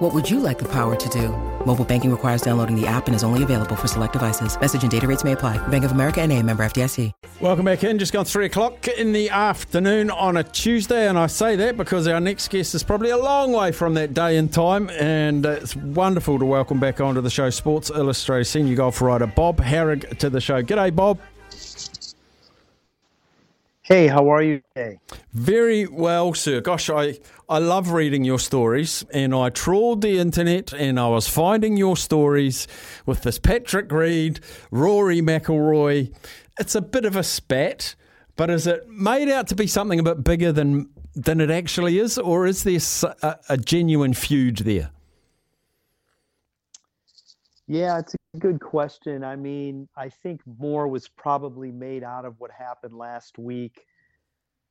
What would you like the power to do? Mobile banking requires downloading the app and is only available for select devices. Message and data rates may apply. Bank of America and a member FDIC. Welcome back in. Just gone three o'clock in the afternoon on a Tuesday, and I say that because our next guest is probably a long way from that day and time, and uh, it's wonderful to welcome back onto the show Sports Illustrated senior golf writer Bob Harig to the show. G'day, Bob. Hey, how are you today? Very well, sir. Gosh, I, I love reading your stories, and I trawled the internet and I was finding your stories with this Patrick Reed, Rory McIlroy. It's a bit of a spat, but is it made out to be something a bit bigger than than it actually is, or is there a, a genuine feud there? Yeah, it's a good question. I mean, I think more was probably made out of what happened last week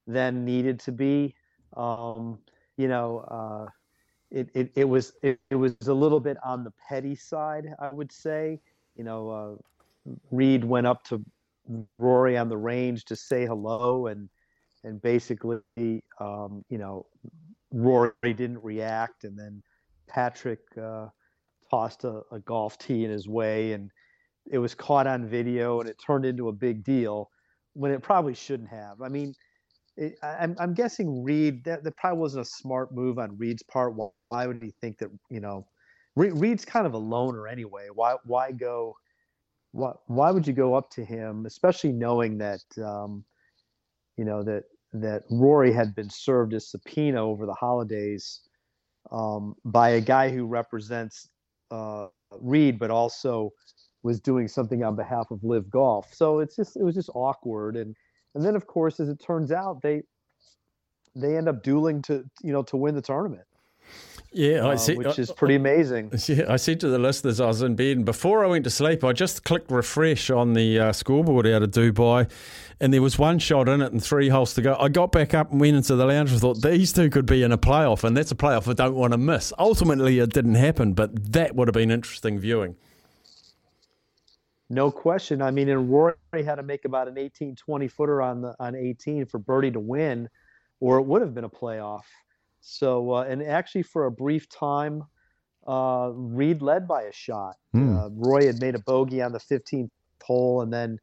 than needed to be. Um, you know, uh, it, it, it was it, it, was a little bit on the petty side, I would say. You know, uh, Reed went up to Rory on the range to say hello, and and basically, um, you know, Rory didn't react, and then Patrick. Uh, tossed a, a golf tee in his way and it was caught on video and it turned into a big deal when it probably shouldn't have. I mean, it, I'm, I'm guessing Reed that, that probably wasn't a smart move on Reed's part. Why, why would he think that you know Reed's kind of a loner anyway? Why why go? Why why would you go up to him, especially knowing that um, you know that that Rory had been served a subpoena over the holidays um, by a guy who represents uh, but also was doing something on behalf of LIV Golf. So it's just it was just awkward, and and then of course, as it turns out, they they end up dueling to you know to win the tournament. Yeah, I uh, see. which is pretty amazing. Yeah, I said to the listeners I was in bed, and before I went to sleep, I just clicked refresh on the uh, scoreboard out of Dubai, and there was one shot in it and three holes to go. I got back up and went into the lounge and thought these two could be in a playoff, and that's a playoff I don't want to miss. Ultimately, it didn't happen, but that would have been interesting viewing. No question. I mean, and Rory had to make about an 18, 20 footer on the on 18 for birdie to win, or it would have been a playoff. So, uh, and actually, for a brief time, uh, Reed led by a shot. Mm. Uh, Roy had made a bogey on the 15th hole, and then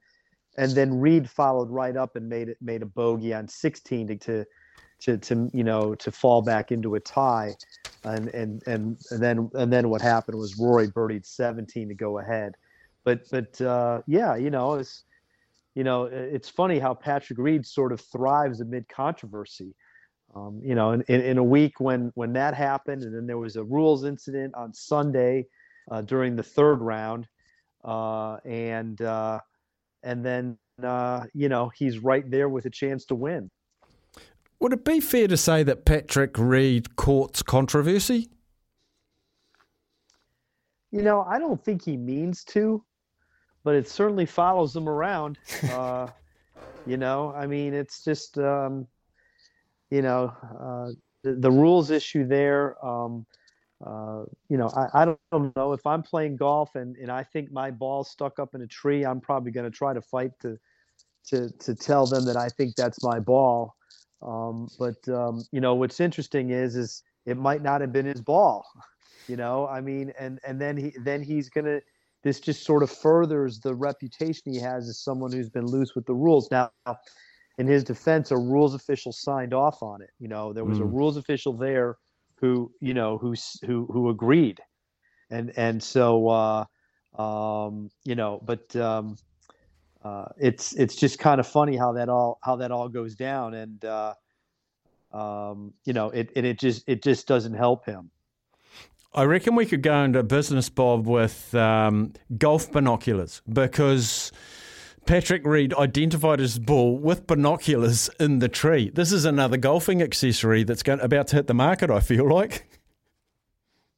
and then Reed followed right up and made it made a bogey on 16 to, to to to you know to fall back into a tie, and and and, and then and then what happened was Rory birdied 17 to go ahead, but but uh, yeah, you know it's you know it's funny how Patrick Reed sort of thrives amid controversy. Um, you know, in, in, in, a week when when that happened, and then there was a rules incident on Sunday uh, during the third round, uh, and uh, and then uh, you know he's right there with a chance to win. Would it be fair to say that Patrick Reed courts controversy? You know, I don't think he means to, but it certainly follows him around. Uh, you know, I mean, it's just. Um, you know, uh, the, the, rules issue there. Um, uh, you know, I, I don't know if I'm playing golf and, and I think my ball stuck up in a tree, I'm probably going to try to fight to, to, to tell them that I think that's my ball. Um, but, um, you know, what's interesting is, is it might not have been his ball, you know, I mean, and, and then he, then he's going to, this just sort of furthers the reputation he has as someone who's been loose with the rules. Now, in his defense, a rules official signed off on it. You know, there was mm. a rules official there who, you know, who who who agreed, and and so, uh, um, you know, but um, uh, it's it's just kind of funny how that all how that all goes down, and uh, um, you know, it and it just it just doesn't help him. I reckon we could go into business, Bob, with um, golf binoculars because Patrick Reed identified his ball with binoculars in the tree. This is another golfing accessory that's going, about to hit the market, I feel like.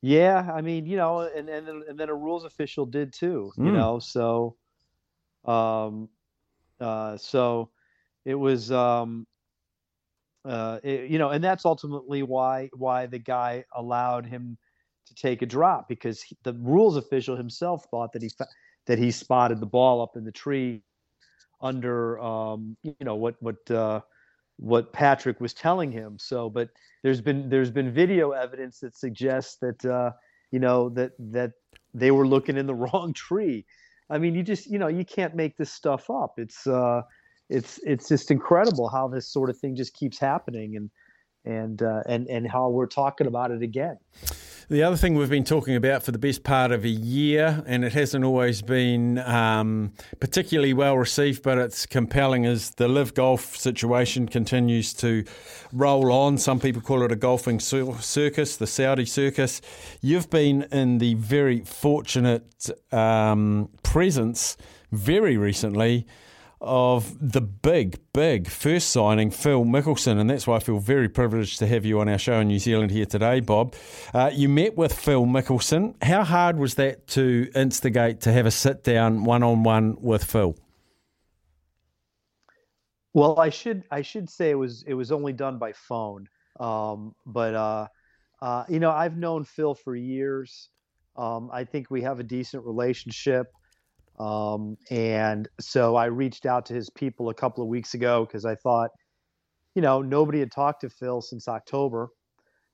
Yeah, I mean, you know, and and and then a rules official did too, you mm. know. So, um, Uh, so it was, um, uh, it, you know, and that's ultimately why why the guy allowed him to take a drop because he, the rules official himself thought that he that he spotted the ball up in the tree under um, you know what what uh, what Patrick was telling him. So, but there's been there's been video evidence that suggests that uh, you know that that they were looking in the wrong tree. I mean, you just you know you can't make this stuff up. It's uh, it's it's just incredible how this sort of thing just keeps happening and and uh, and and how we're talking about it again. The other thing we've been talking about for the best part of a year, and it hasn't always been um, particularly well received, but it's compelling, is the LIV Golf situation continues to roll on. Some people call it a golfing circus, the Saudi circus. You've been in the very fortunate um, presence very recently of the big, big first signing, Phil Mickelson. And that's why I feel very privileged to have you on our show in New Zealand here today, Bob. Uh, you met with Phil Mickelson. How hard was that to instigate to have a sit down one on one with Phil? Well, I should I should say it was it was only done by phone, um, but uh, uh, you know I've known Phil for years. Um, I think we have a decent relationship. Um, and so I reached out to his people a couple of weeks ago because I thought, you know, nobody had talked to Phil since October,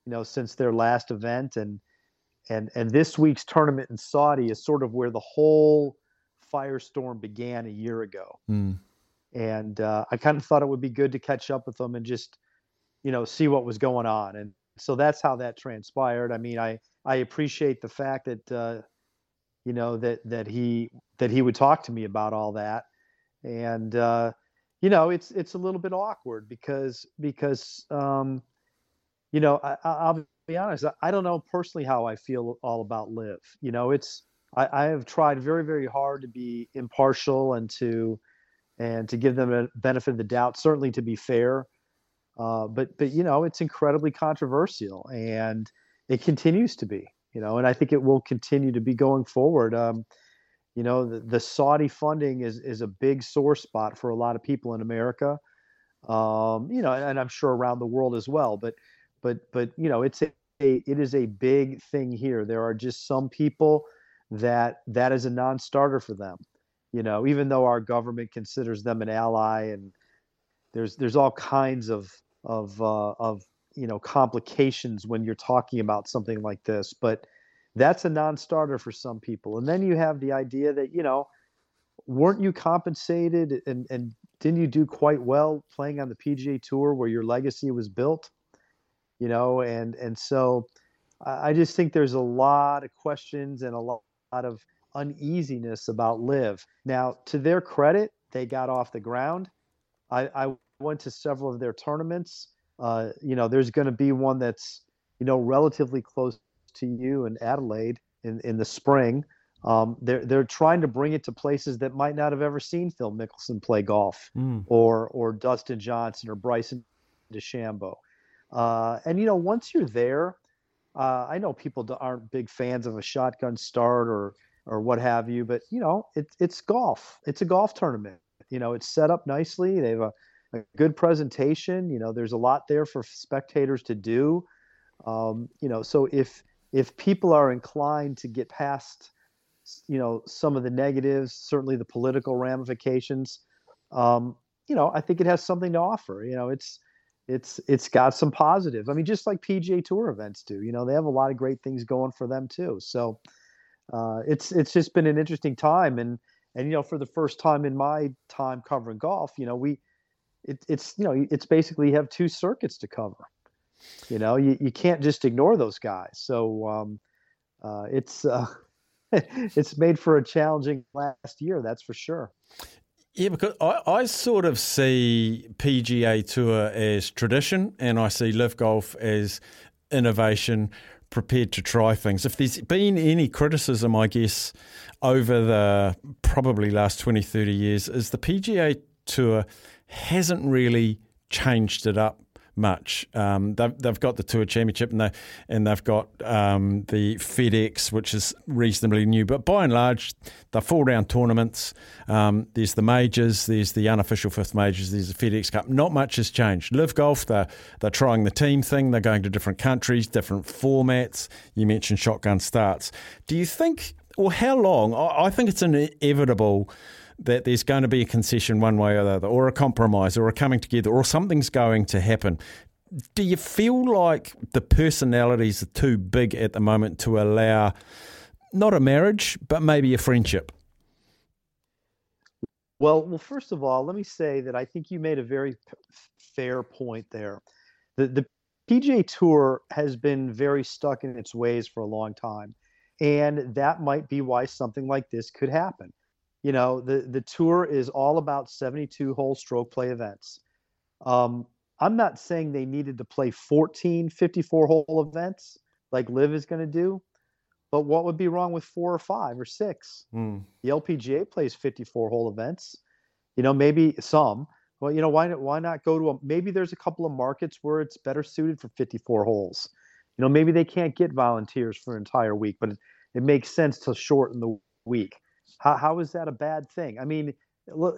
you know, since their last event, and and and this week's tournament in Saudi is sort of where the whole firestorm began a year ago. Mm. And uh, I kind of thought it would be good to catch up with them and just, you know, see what was going on. And so that's how that transpired. I mean, I I appreciate the fact that. Uh, you know that that he that he would talk to me about all that and uh, you know it's it's a little bit awkward because because um, you know I, will be honest I don't know personally how I feel all about LIV. you know it's I, I have tried very very hard to be impartial and to and to give them a benefit of the doubt certainly to be fair uh, but but you know it's incredibly controversial and it continues to be you know, and I think it will continue to be going forward. Um, you know, the, the, Saudi funding is is a big sore spot for a lot of people in America. Um, you know, and I'm sure around the world as well. But but but you know, it's a, a it is a big thing here. There are just some people that that is a non-starter for them. You know, even though our government considers them an ally, and there's there's all kinds of of uh, of you know complications when you're talking about something like this but that's a non-starter for some people. And then you have the idea that you know weren't you compensated and and didn't you do quite well playing on the PGA tour where your legacy was built? You know and and so I just think there's a lot of questions and a lot of uneasiness about LIV. now to their credit they got off the ground. I, I went to several of their tournaments. Uh, you know, there's going to be one that's, you know, relatively close to you and Adelaide in, in the spring. Um, they're they're trying to bring it to places that might not have ever seen Phil Mickelson play golf, mm. or or Dustin Johnson or Bryson DeChambeau. Uh, and you know, once you're there, uh, I know people aren't big fans of a shotgun start or or what have you, but you know, it's it's golf. It's a golf tournament. You know, it's set up nicely. They have a a good presentation. You know, there's a lot there for spectators to do. Um, you know, so if if people are inclined to get past, you know, some of the negatives, certainly the political ramifications, um, you know, I think it has something to offer. You know, it's it's it's got some positive. I mean, just like PGA Tour events do. You know, they have a lot of great things going for them too. So uh, it's it's just been an interesting time, and and you know, for the first time in my time covering golf, you know, we it, it's you know it's basically you have two circuits to cover. You know, you, you can't just ignore those guys. So um, uh, it's uh, it's made for a challenging last year, that's for sure. Yeah, because I, I sort of see PGA Tour as tradition, and I see LIV Golf as innovation, prepared to try things. If there's been any criticism, I guess, over the probably last 20, 30 years, is the PGA Tour hasn't really changed it up much. Um, they've, they've got the Tour Championship and, they, and they've got um, the FedEx, which is reasonably new. But by and large, they're four round tournaments. Um, there's the majors, there's the unofficial fifth majors, there's the FedEx Cup. Not much has changed. LIV Golf, they're, they're trying the team thing, they're going to different countries, different formats. You mentioned shotgun starts. Do you think, or how long? I, I think it's inevitable that there's going to be a concession one way or the other, or a compromise, or a coming together, or something's going to happen. Do you feel like the personalities are too big at the moment to allow not a marriage, but maybe a friendship? Well, well, first of all, let me say that I think you made a very fair point there. The the PGA Tour has been very stuck in its ways for a long time, and that might be why something like this could happen you know the the tour is all about 72 hole stroke play events. Um, i'm not saying they needed to play 14 54 hole events like LIV is going to do but what would be wrong with four or five or six? Mm. the lpga plays 54 hole events you know maybe some well you know why not why not go to a maybe there's a couple of markets where it's better suited for 54 holes. You know maybe they can't get volunteers for an entire week but it, it makes sense to shorten the week how, how is that a bad thing? I mean,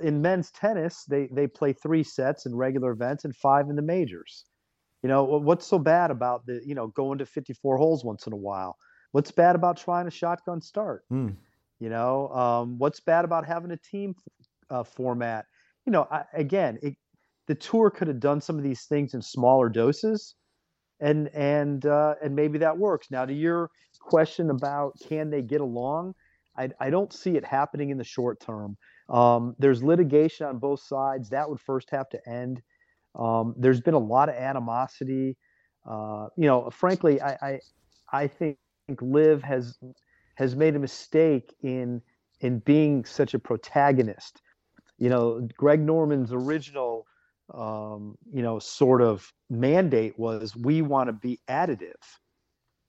in men's tennis, they, they play three sets in regular events and five in the majors. You know, what's so bad about the, you know, going to 54 holes once in a while? What's bad about trying a shotgun start? Mm. You know, um, what's bad about having a team uh, format? You know, I, again, it, the tour could have done some of these things in smaller doses, and and uh, and maybe that works. Now, to your question about can they get along? I, I don't see it happening in the short term. Um, there's litigation on both sides. That would first have to end. Um, there's been a lot of animosity. Uh, you know, frankly, I, I, I think LIV has has made a mistake in in being such a protagonist. You know, Greg Norman's original, um, you know, sort of mandate was we want to be additive,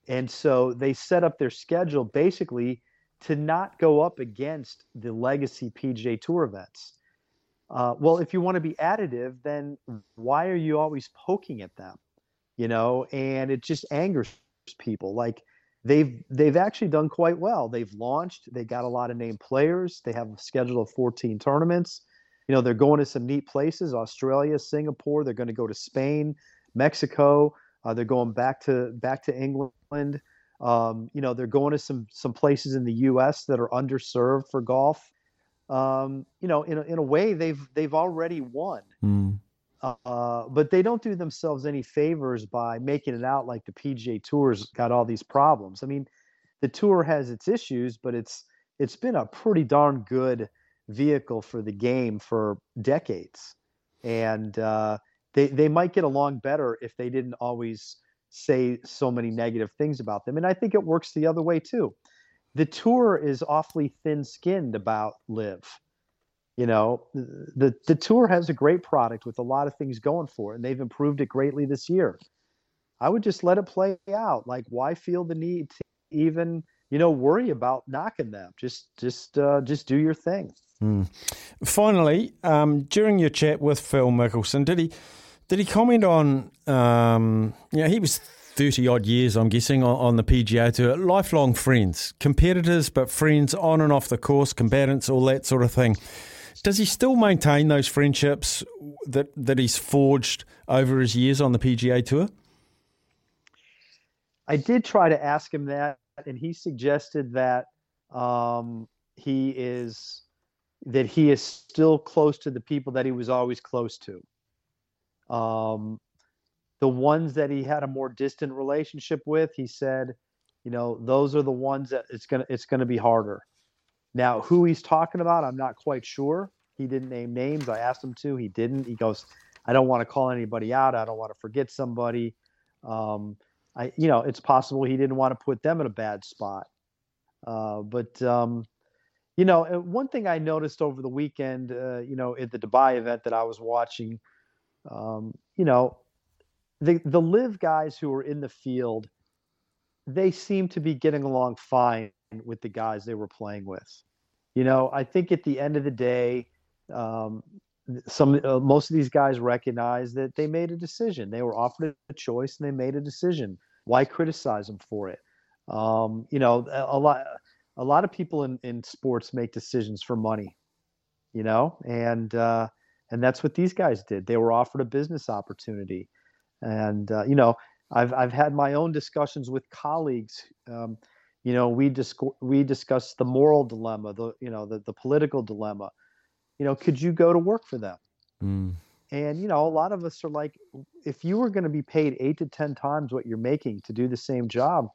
and so they set up their schedule basically to not go up against the legacy PGA Tour events. Uh, well, if you want to be additive, then why are you always poking at them? You know, and it just angers people. Like they've they've actually done quite well. They've launched. They got a lot of named players. They have a schedule of 14 tournaments. You know, they're going to some neat places: Australia, Singapore. They're going to go to Spain, Mexico. Uh, they're going back to back to England. Um, you know, they're going to some some places in the U.S. that are underserved for golf. Um, you know, in a, in a way, they've they've already won. Mm. Uh, but they don't do themselves any favors by making it out like the PGA Tour's got all these problems. I mean, the tour has its issues, but it's it's been a pretty darn good vehicle for the game for decades, and uh, they they might get along better if they didn't always say so many negative things about them. And I think it works the other way too. The tour is awfully thin skinned about LIV. You know, the the tour has a great product with a lot of things going for it, and they've improved it greatly this year. I would just let it play out. Like, why feel the need to even, you know, worry about knocking them? Just just uh, just do your thing. Mm. Finally, um, during your chat with Phil Mickelson, did he did he comment on? Um, know, he was thirty odd years, I'm guessing, on, on, the PGA Tour. Lifelong friends, competitors, but friends on and off the course, combatants, all that sort of thing. Does he still maintain those friendships that that he's forged over his years on the PGA Tour? I did try to ask him that, and he suggested that um, he is that he is still close to the people that he was always close to. Um, the ones that he had a more distant relationship with, he said, you know, those are the ones that it's gonna it's gonna be harder. Now, who he's talking about, I'm not quite sure. He didn't name names. I asked him to. He didn't. He goes, I don't want to call anybody out. I don't want to forget somebody. Um, I, you know, it's possible he didn't want to put them in a bad spot. Uh, but um, you know, one thing I noticed over the weekend, uh, you know, at the Dubai event that I was watching, um, you know, the the LIV guys who are in the field, they seem to be getting along fine with the guys they were playing with. You know, I think at the end of the day, um, some uh, most of these guys recognize that they made a decision. They were offered a choice and they made a decision. Why criticize them for it? Um, you know, a, a lot a lot of people in, in sports make decisions for money. You know, and uh, and that's what these guys did. They were offered a business opportunity, and uh, you know, I've I've had my own discussions with colleagues. Um, you know, we dis- we discussed the moral dilemma, the you know the the political dilemma you know, could you go to work for them? Mm. And you know, a lot of us are like, if you were going to be paid eight to ten times what you're making to do the same job,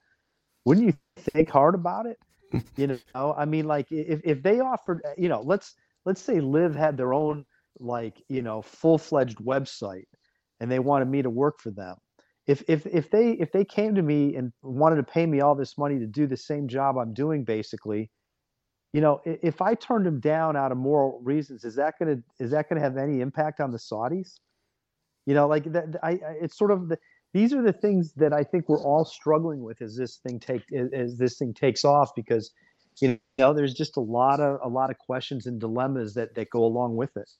wouldn't you think hard about it? you know, I mean, like if if they offered, you know, let's let's say LIV had their own like you know full fledged website, and they wanted me to work for them. If if if they if they came to me and wanted to pay me all this money to do the same job I'm doing, basically, you know, if I turned them down out of moral reasons, is that gonna is that gonna have any impact on the Saudis? You know, like that. I, it's sort of the, these are the things that I think we're all struggling with as this thing take as this thing takes off because you know there's just a lot of a lot of questions and dilemmas that that go along with it.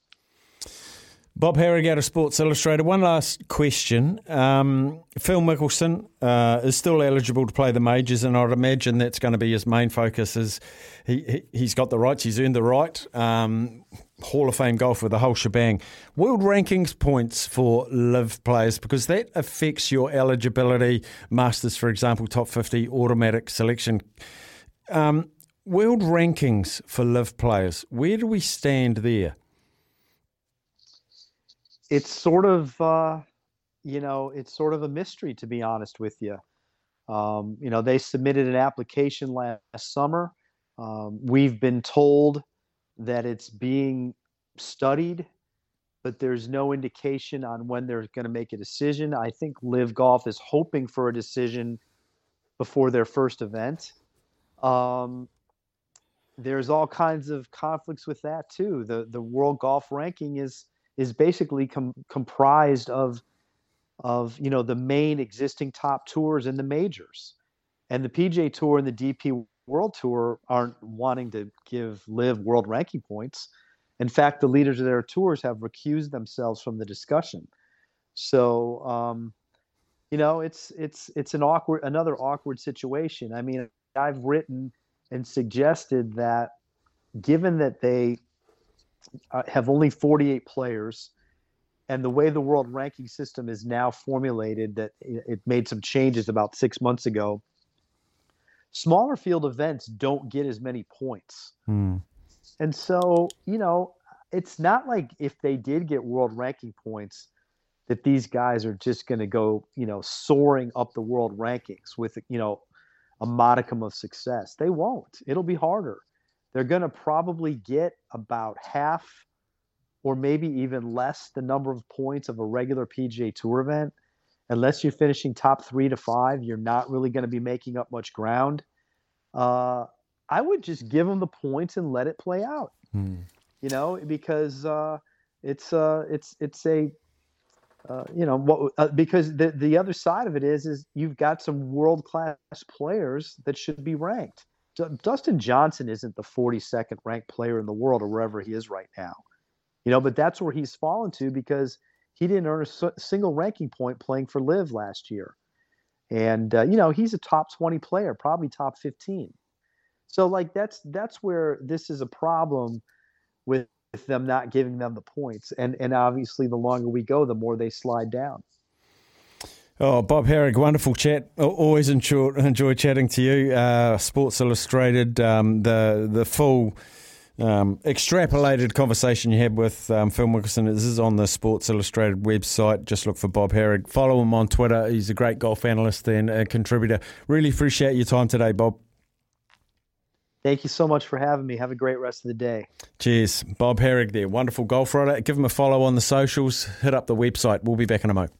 Bob Harig out of Sports Illustrated. One last question. Um, Phil Mickelson uh, is still eligible to play the majors, and I'd imagine that's going to be his main focus. Is he, he has got the rights, he's earned the right. Um, Hall of Fame golf with the whole shebang. World rankings points for LIV players because that affects your eligibility. Masters, for example, top fifty automatic selection. Um, world rankings for LIV players. Where do we stand there? It's sort of uh, you know it's sort of a mystery to be honest with you. Um, you know they submitted an application last summer. Um, we've been told that it's being studied, but there's no indication on when they're going to make a decision. I think LIV Golf is hoping for a decision before their first event. Um, there's all kinds of conflicts with that too. The the World Golf Ranking is is basically com- comprised of of you know the main existing top tours and the majors. And the PGA Tour and the dp world tour aren't wanting to give LIV world ranking points. In fact the leaders of their tours have recused themselves from the discussion. So um, you know it's it's it's an awkward another awkward situation. I mean i've written and suggested that given that they uh, have only 48 players and the way the world ranking system is now formulated that it made some changes about six months ago smaller field events don't get as many points. Hmm. and so you know it's not like if they did get world ranking points that these guys are just going to go you know soaring up the world rankings with you know a modicum of success. They won't. It'll be harder they're going to probably get about half or maybe even less the number of points of a regular PGA Tour event. Unless you're finishing top three to five, you're not really going to be making up much ground. Uh, I would just give them the points and let it play out. Hmm. You know, because uh, it's uh, it's it's a uh, you know what uh, because the the other side of it is is you've got some world class players that should be ranked. Dustin Johnson isn't the 42nd ranked player in the world or wherever he is right now. You know, but that's where he's fallen to because he didn't earn a single ranking point playing for LIV last year. And uh, you know, he's a top 20 player, probably top 15. So like that's that's where this is a problem with them not giving them the points. And and obviously the longer we go, the more they slide down. Oh, Bob Harig, wonderful chat. Always enjoy, enjoy chatting to you. Uh, Sports Illustrated, um, the the full um, extrapolated conversation you had with um, Phil Mickelson this is on the Sports Illustrated website. Just look for Bob Harig. Follow him on Twitter. He's a great golf analyst and a contributor. Really appreciate your time today, Bob. Thank you so much for having me. Have a great rest of the day. Cheers. Bob Harig there, wonderful golf writer. Give him a follow on the socials. Hit up the website. We'll be back in a moment.